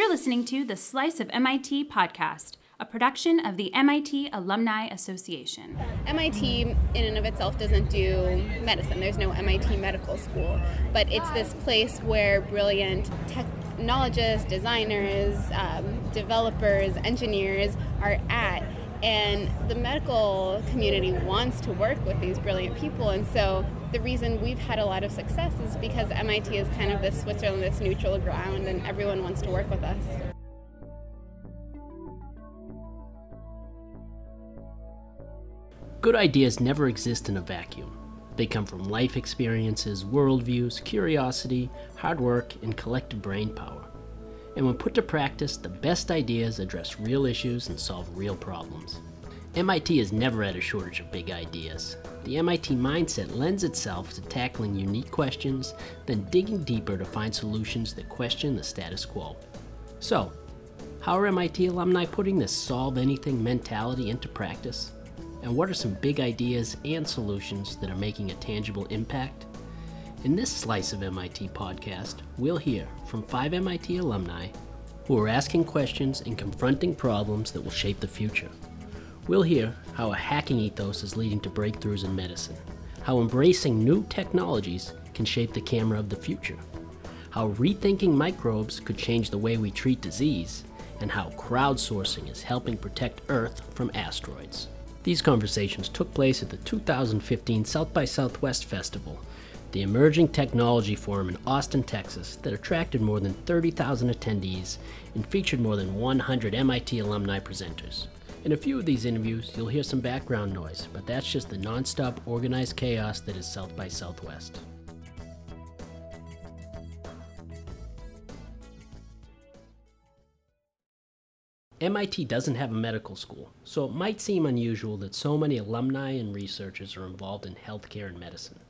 You're listening to the Slice of MIT podcast, a production of the MIT Alumni Association. MIT, in and of itself, doesn't do medicine. There's no MIT Medical School, but it's this place where brilliant technologists, designers, um, developers, engineers are at and the medical community wants to work with these brilliant people. And so the reason we've had a lot of success is because MIT is kind of this Switzerland, this neutral ground, and everyone wants to work with us. Good ideas never exist in a vacuum. They come from life experiences, worldviews, curiosity, hard work, and collective brain power and when put to practice, the best ideas address real issues and solve real problems. MIT has never had a shortage of big ideas. The MIT mindset lends itself to tackling unique questions, then digging deeper to find solutions that question the status quo. So, how are MIT alumni putting this solve anything mentality into practice? And what are some big ideas and solutions that are making a tangible impact? In this slice of MIT podcast, we'll hear from five MIT alumni who are asking questions and confronting problems that will shape the future. We'll hear how a hacking ethos is leading to breakthroughs in medicine, how embracing new technologies can shape the camera of the future, how rethinking microbes could change the way we treat disease, and how crowdsourcing is helping protect Earth from asteroids. These conversations took place at the 2015 South by Southwest Festival the emerging technology forum in Austin, Texas, that attracted more than 30,000 attendees and featured more than 100 MIT alumni presenters. In a few of these interviews, you'll hear some background noise, but that's just the nonstop organized chaos that is South by Southwest. MIT doesn't have a medical school, so it might seem unusual that so many alumni and researchers are involved in healthcare and medicine.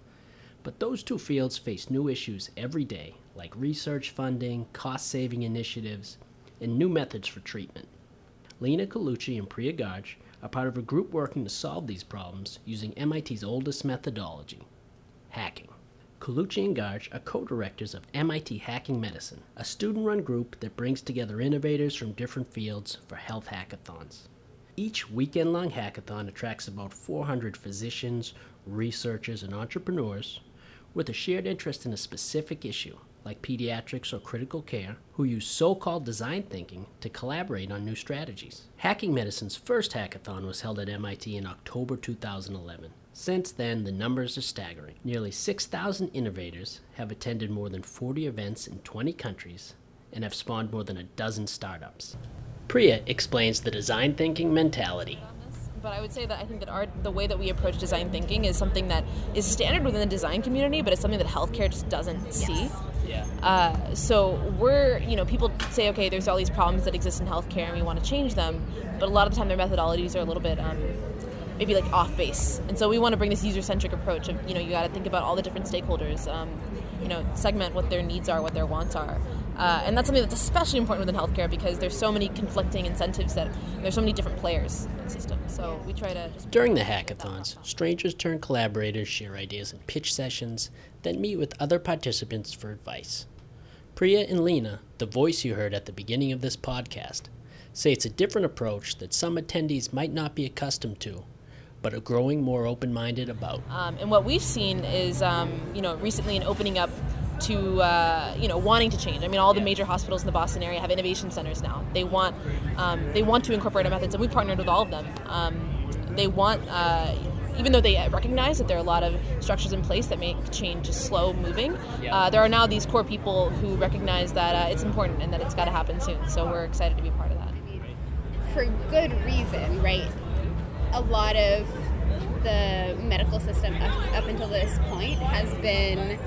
But those two fields face new issues every day, like research funding, cost saving initiatives, and new methods for treatment. Lina Colucci and Priya Garg are part of a group working to solve these problems using MIT's oldest methodology hacking. Colucci and Garg are co directors of MIT Hacking Medicine, a student run group that brings together innovators from different fields for health hackathons. Each weekend long hackathon attracts about 400 physicians, researchers, and entrepreneurs with a shared interest in a specific issue, like pediatrics or critical care, who use so called design thinking to collaborate on new strategies. Hacking Medicine's first hackathon was held at MIT in October 2011. Since then, the numbers are staggering. Nearly 6,000 innovators have attended more than 40 events in 20 countries and have spawned more than a dozen startups. Priya explains the design thinking mentality but I would say that I think that our the way that we approach design thinking is something that is standard within the design community, but it's something that healthcare just doesn't yes. see. Yeah. Uh, so we're, you know, people say, okay, there's all these problems that exist in healthcare, and we want to change them, but a lot of the time their methodologies are a little bit. Um, maybe like off base and so we want to bring this user-centric approach of you know you got to think about all the different stakeholders um, you know segment what their needs are what their wants are uh, and that's something that's especially important within healthcare because there's so many conflicting incentives that there's so many different players in the system. So we try to. During the hackathons, strangers turn collaborators, share ideas in pitch sessions, then meet with other participants for advice. Priya and Lina, the voice you heard at the beginning of this podcast, say it's a different approach that some attendees might not be accustomed to, but are growing more open minded about. Um, and what we've seen is, um, you know, recently in opening up to uh, you know wanting to change. I mean, all the major hospitals in the Boston area have innovation centers now. They want um, they want to incorporate our methods, and we've partnered with all of them. Um, they want. Uh, even though they recognize that there are a lot of structures in place that make change just slow moving, uh, there are now these core people who recognize that uh, it's important and that it's got to happen soon. So we're excited to be part of that. For good reason, right? A lot of the medical system up, up until this point has been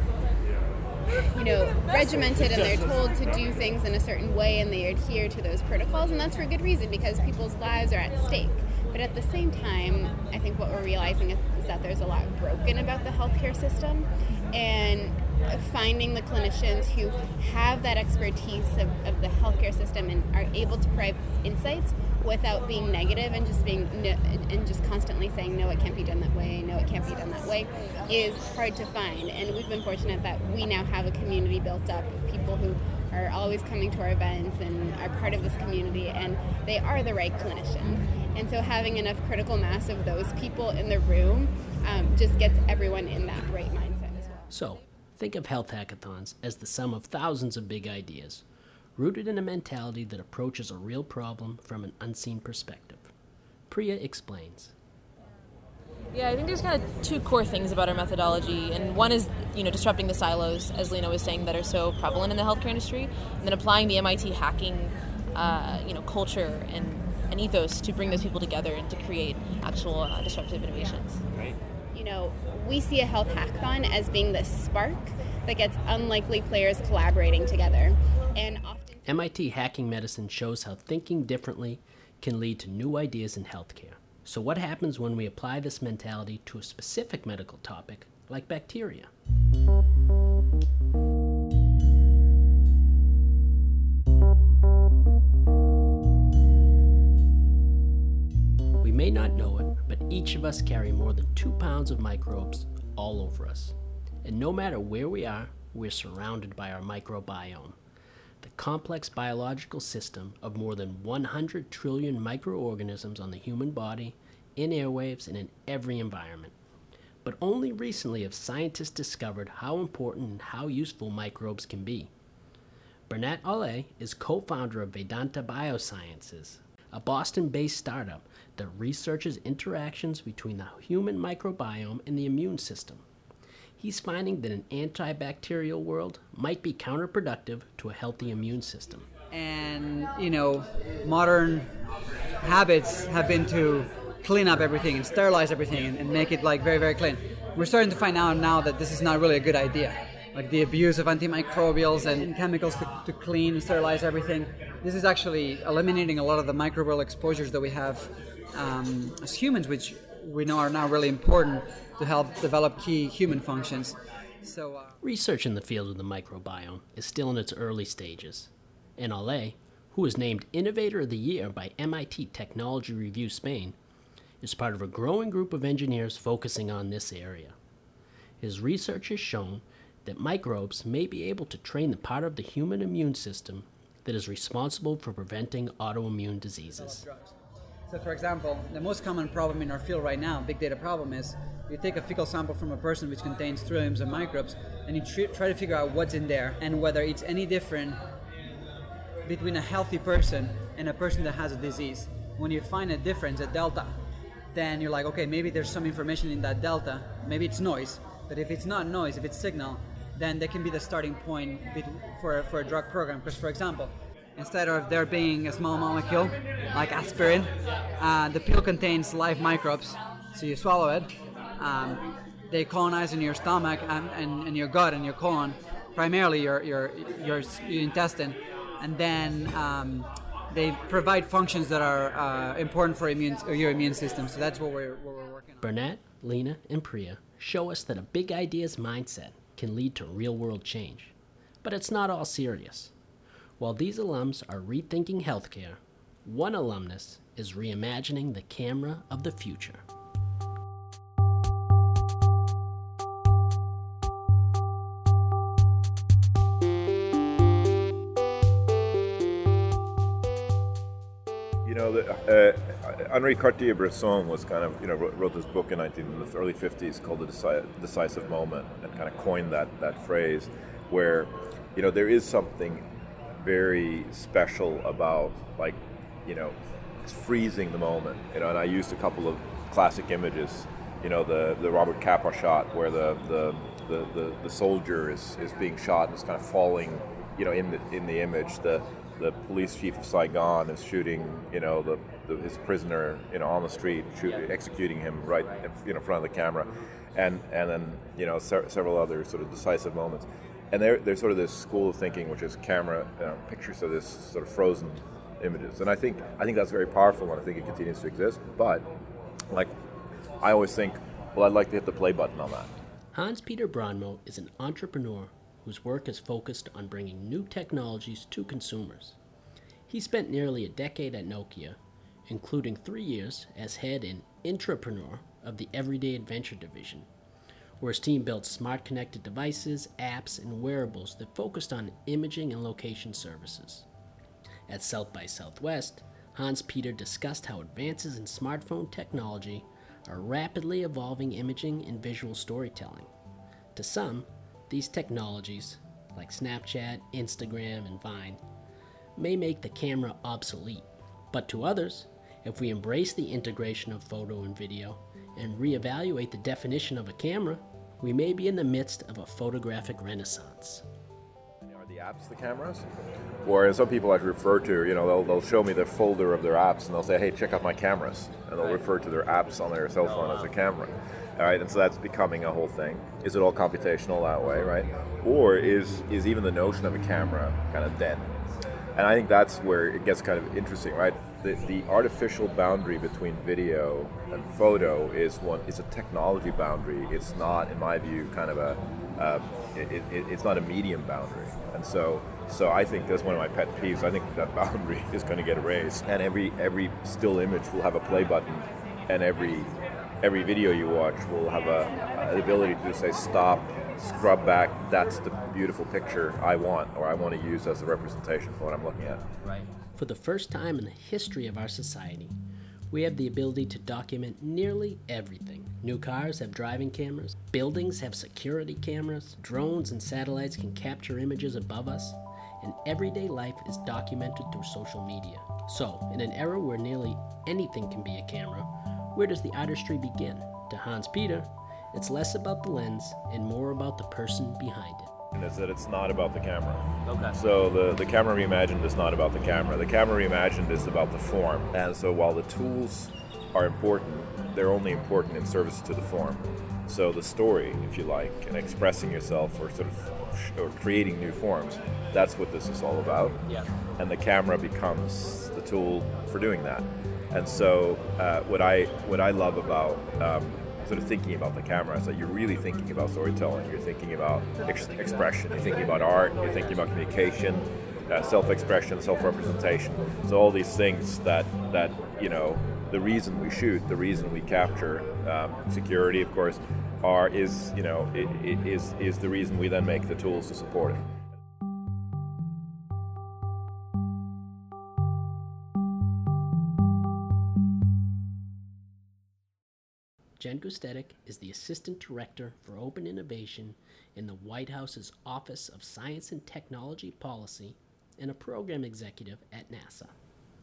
you know, regimented and they're told to do things in a certain way and they adhere to those protocols, and that's for good reason because people's lives are at stake. But at the same time, I think what we're realizing is, is that there's a lot broken about the healthcare system, and finding the clinicians who have that expertise of, of the healthcare system and are able to provide insights without being negative and just being no, and just constantly saying no it can't be done that way. No it can't be done that way is hard to find. And we've been fortunate that we now have a community built up of people who are always coming to our events and are part of this community and they are the right clinicians. And so having enough critical mass of those people in the room um, just gets everyone in that right mindset as well. So, think of health hackathons as the sum of thousands of big ideas, rooted in a mentality that approaches a real problem from an unseen perspective. Priya explains. Yeah, I think there's kind of two core things about our methodology, and one is you know disrupting the silos, as Lina was saying, that are so prevalent in the healthcare industry, and then applying the MIT hacking, uh, you know, culture and, and ethos to bring those people together and to create actual uh, disruptive innovations. Right. You know, we see a health hackathon as being the spark that gets unlikely players collaborating together. And often MIT Hacking Medicine shows how thinking differently can lead to new ideas in healthcare. So, what happens when we apply this mentality to a specific medical topic like bacteria? Of us carry more than two pounds of microbes all over us. And no matter where we are, we're surrounded by our microbiome the complex biological system of more than 100 trillion microorganisms on the human body, in airwaves, and in every environment. But only recently have scientists discovered how important and how useful microbes can be. Bernat Olle is co founder of Vedanta Biosciences, a Boston based startup that researches interactions between the human microbiome and the immune system. He's finding that an antibacterial world might be counterproductive to a healthy immune system. and you know modern habits have been to clean up everything and sterilize everything and, make it like very very clean we're starting to find out now that this is not really a good idea like the abuse of antimicrobials and chemicals to, to clean and sterilize everything this is actually eliminating a lot of the microbial exposures that we have um, as humans which we know are now really important to help develop key human functions so uh, Research in the field of the microbiome is still in its early stages. Olle, who was named Innovator of the Year by MIT Technology Review Spain, is part of a growing group of engineers focusing on this area. His research has shown that microbes may be able to train the part of the human immune system that is responsible for preventing autoimmune diseases. So, for example, the most common problem in our field right now, big data problem, is you take a fecal sample from a person which contains trillions of microbes, and you tr- try to figure out what's in there and whether it's any different between a healthy person and a person that has a disease. When you find a difference, a delta, then you're like, okay, maybe there's some information in that delta. Maybe it's noise, but if it's not noise, if it's signal, then they can be the starting point for, for a drug program. Because, for example, instead of there being a small molecule like aspirin, uh, the pill contains live microbes, so you swallow it. Um, they colonize in your stomach and, and, and your gut and your colon, primarily your, your, your, your intestine, and then um, they provide functions that are uh, important for immune, your immune system. So that's what we're, what we're working on. Bernat, Lina, and Priya show us that a big ideas mindset can lead to real world change. But it's not all serious. While these alums are rethinking healthcare, one alumnus is reimagining the camera of the future. Uh, Henri Cartier-Bresson was kind of, you know, wrote, wrote this book in 19, in the early 50s called The Deci- Decisive Moment and kind of coined that, that phrase where, you know, there is something very special about, like, you know, it's freezing the moment. You know, and I used a couple of classic images, you know, the, the Robert Capa shot where the, the, the, the, the soldier is, is being shot and is kind of falling, you know, in the, in the image. The, the police chief of Saigon is shooting, you know, the, the his prisoner, you know, on the street, shoot, executing him right in you know, front of the camera, and and then you know se- several other sort of decisive moments, and there there's sort of this school of thinking which is camera you know, pictures of this sort of frozen images, and I think I think that's very powerful, and I think it continues to exist. But like, I always think, well, I'd like to hit the play button on that. Hans Peter Brondmo is an entrepreneur whose work is focused on bringing new technologies to consumers. He spent nearly a decade at Nokia, including three years as head and intrapreneur of the Everyday Adventure Division, where his team built smart connected devices, apps, and wearables that focused on imaging and location services. At South by Southwest, Hans Peter discussed how advances in smartphone technology are rapidly evolving imaging and visual storytelling. To some, these technologies, like Snapchat, Instagram, and Vine, may make the camera obsolete. But to others, if we embrace the integration of photo and video and reevaluate the definition of a camera, we may be in the midst of a photographic renaissance. Are the apps the cameras? Or as some people like to refer to, you know, they'll, they'll show me the folder of their apps and they'll say, hey, check out my cameras. And they'll refer to their apps on their cell phone as a camera. All right, and so that's becoming a whole thing. Is it all computational that way, right? Or is, is even the notion of a camera kind of dead? And I think that's where it gets kind of interesting, right? The, the artificial boundary between video and photo is one is a technology boundary. It's not, in my view, kind of a uh, it, it, it's not a medium boundary. And so so I think that's one of my pet peeves. I think that boundary is going to get erased, and every every still image will have a play button, and every every video you watch will have a, ability to say stop, scrub back. That's the beautiful picture I want, or I want to use as a representation for what I'm looking at. Right. For the first time in the history of our society, we have the ability to document nearly everything. New cars have driving cameras, buildings have security cameras, drones and satellites can capture images above us, and everyday life is documented through social media. So, in an era where nearly anything can be a camera, where does the artistry begin? To Hans Peter, it's less about the lens and more about the person behind it. And it. Is that it's not about the camera. Okay. So the, the camera reimagined is not about the camera. The camera reimagined is about the form. And so while the tools are important, they're only important in service to the form. So the story, if you like, and expressing yourself or sort of or creating new forms, that's what this is all about. Yeah. And the camera becomes the tool for doing that. And so uh, what I what I love about um, sort of thinking about the camera is that you're really thinking about storytelling. You're thinking about ex- expression. You're thinking about art. You're thinking about communication, uh, self-expression, self-representation. So all these things that that you know, the reason we shoot, the reason we capture, um, security, of course, are is you know is is the reason we then make the tools to support it. Jen Gustetic is the Assistant Director for Open Innovation in the White House's Office of Science and Technology Policy and a Program Executive at NASA.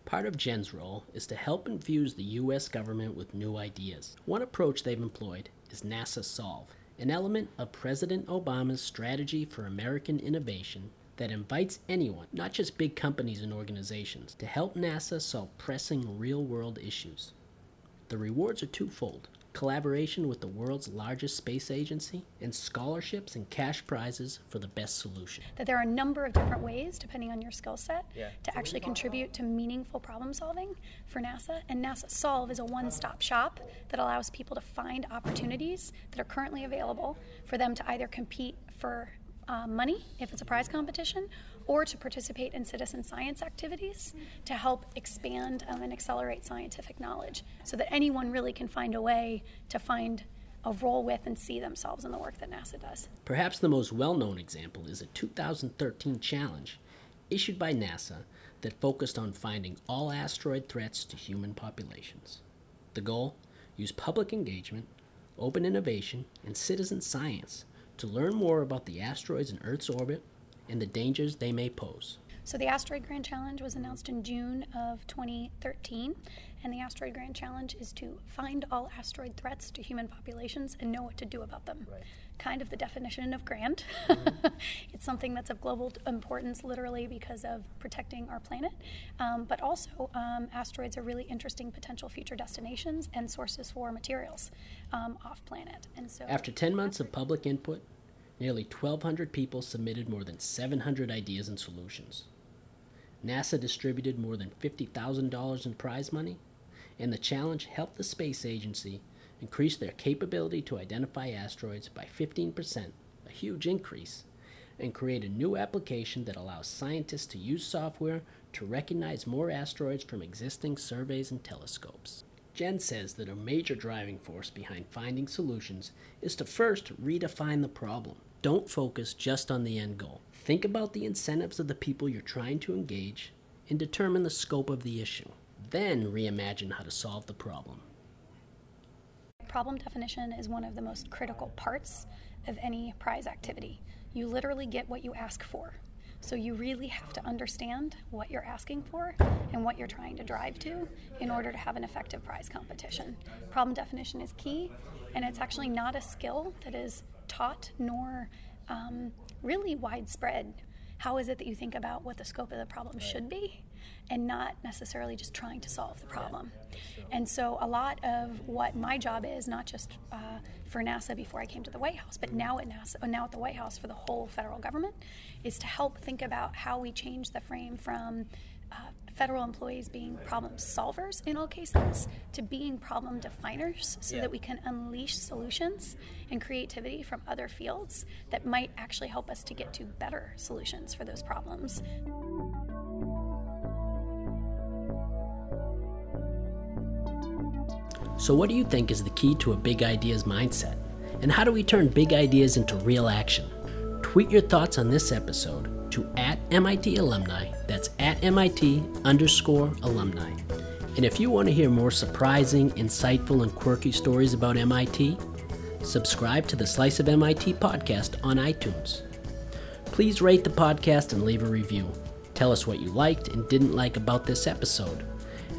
Part of Jen's role is to help infuse the U.S. government with new ideas. One approach they've employed is NASA Solve, an element of President Obama's strategy for American innovation that invites anyone, not just big companies and organizations, to help NASA solve pressing real world issues. The rewards are twofold collaboration with the world's largest space agency, and scholarships and cash prizes for the best solution. that there are a number of different ways, depending on your skill set, to actually contribute to meaningful problem solving for NASA. And NASA Solve is a one stop shop that allows people to find opportunities that are currently available for them to either compete for uh, money, if it's a prize competition, or to participate in citizen science activities to help expand um, and accelerate scientific knowledge so that anyone really can find a way to find a role with and see themselves in the work that NASA does. Perhaps the most well known example is a 2013 challenge issued by NASA that focused on finding all asteroid threats to human populations. The goal? Use public engagement, open innovation, and citizen science to learn more about the asteroids in Earth's orbit and the dangers they may pose. So the Asteroid Grand Challenge was announced in June of 2013, and the Asteroid Grand Challenge is to find all asteroid threats to human populations and know what to do about them. Kind of the definition of grand. it's something that's of global importance, literally, because of protecting our planet. Um, but also, um, asteroids are really interesting potential future destinations and sources for materials um, off planet. And so, After 10 months of public input, nearly 1,200 people submitted more than 700 ideas and solutions. NASA distributed more than $50,000 in prize money, and the challenge helped the space agency increase their capability to identify asteroids by 15%, a huge increase, and create a new application that allows scientists to use software to recognize more asteroids from existing surveys and telescopes. Jen says that a major driving force behind finding solutions is to first redefine the problem. Don't focus just on the end goal. Think about the incentives of the people you're trying to engage and determine the scope of the issue. Then reimagine how to solve the problem. Problem definition is one of the most critical parts of any prize activity. You literally get what you ask for. So you really have to understand what you're asking for and what you're trying to drive to in order to have an effective prize competition. Problem definition is key, and it's actually not a skill that is taught nor um, really widespread. How is it that you think about what the scope of the problem should be and not necessarily just trying to solve the problem? And so, a lot of what my job is, not just uh, for NASA before I came to the White House, but now at NASA, now at the White House for the whole federal government, is to help think about how we change the frame from uh, federal employees being problem solvers in all cases to being problem definers so yeah. that we can unleash solutions and creativity from other fields that might actually help us to get to better solutions for those problems. So, what do you think is the key to a big ideas mindset? And how do we turn big ideas into real action? Tweet your thoughts on this episode to at MIT alumni. That's at MIT underscore alumni. And if you want to hear more surprising, insightful, and quirky stories about MIT, subscribe to the Slice of MIT podcast on iTunes. Please rate the podcast and leave a review. Tell us what you liked and didn't like about this episode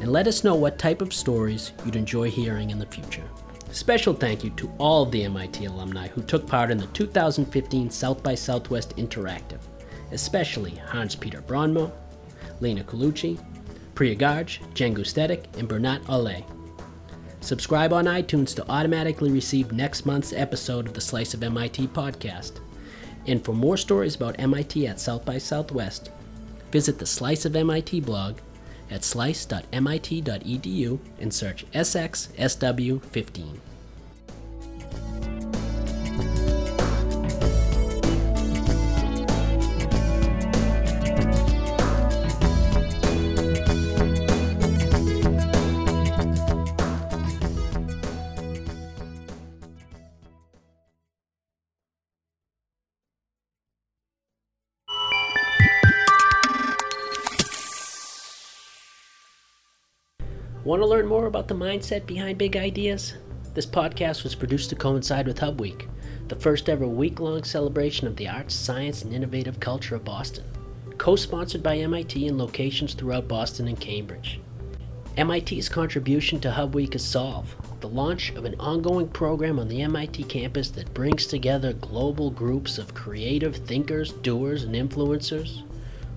and let us know what type of stories you'd enjoy hearing in the future. Special thank you to all of the MIT alumni who took part in the 2015 South by Southwest Interactive, especially Hans Peter Brondmo, Lina Colucci, Priya Garg, Jen Gustetic, and Bernat Olle. Subscribe on iTunes to automatically receive next month's episode of the Slice of MIT podcast. And for more stories about MIT at South by Southwest, visit the Slice of MIT blog at slice.mit.edu and search SXSW15. Want to learn more about the mindset behind big ideas? This podcast was produced to coincide with Hub Week, the first ever week long celebration of the arts, science, and innovative culture of Boston, co sponsored by MIT in locations throughout Boston and Cambridge. MIT's contribution to Hub Week is Solve, the launch of an ongoing program on the MIT campus that brings together global groups of creative thinkers, doers, and influencers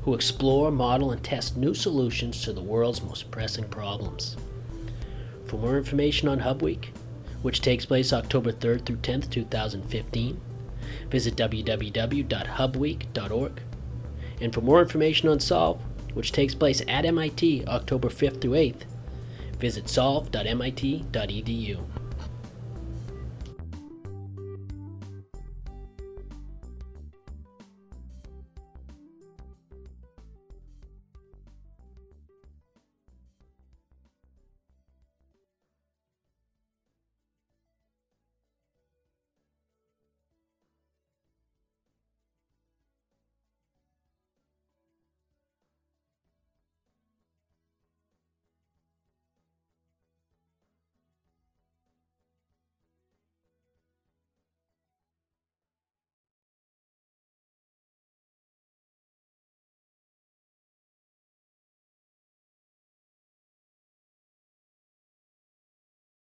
who explore, model, and test new solutions to the world's most pressing problems. For more information on Hub Week, which takes place October 3rd through 10th, 2015, visit www.hubweek.org. And for more information on Solve, which takes place at MIT October 5th through 8th, visit solve.mit.edu.